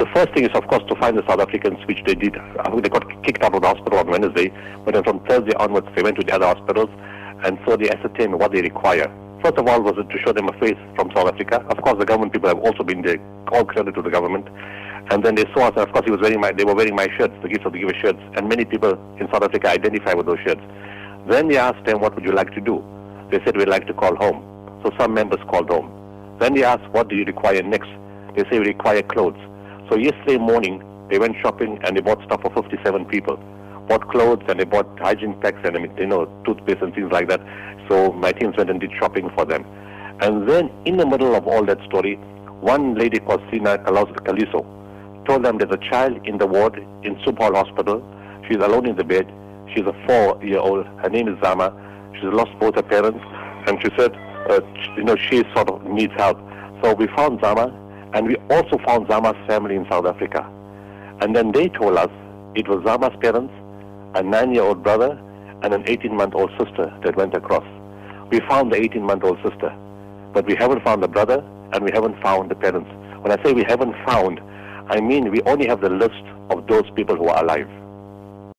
the first thing is, of course, to find the South Africans, which they did. Uh, I think they got kicked out of the hospital on Wednesday, but then from Thursday onwards, they went to the other hospitals, and so they ascertained what they require. First of all, was it to show them a face from South Africa. Of course, the government people have also been there. All credit to the government. And then they saw us, and of course, he was wearing my, they were wearing my shirts, the Gift of the Givers shirts, and many people in South Africa identify with those shirts. Then they asked them, what would you like to do? They said, we'd like to call home. So some members called home. Then they asked, what do you require next? They say, we require clothes. So yesterday morning, they went shopping and they bought stuff for 57 people. Bought clothes and they bought hygiene packs and, you know, toothpaste and things like that. So my teams went and did shopping for them. And then in the middle of all that story, one lady called Sina Kaliso told them there's a child in the ward in Subhal Hospital. She's alone in the bed. She's a four-year-old. Her name is Zama. She's lost both her parents. And she said, uh, you know, she sort of needs help. So we found Zama, and we also found Zama's family in South Africa. And then they told us it was Zama's parents, a nine-year-old brother, and an 18-month-old sister that went across. We found the 18-month-old sister, but we haven't found the brother, and we haven't found the parents. When I say we haven't found, I mean we only have the list of those people who are alive.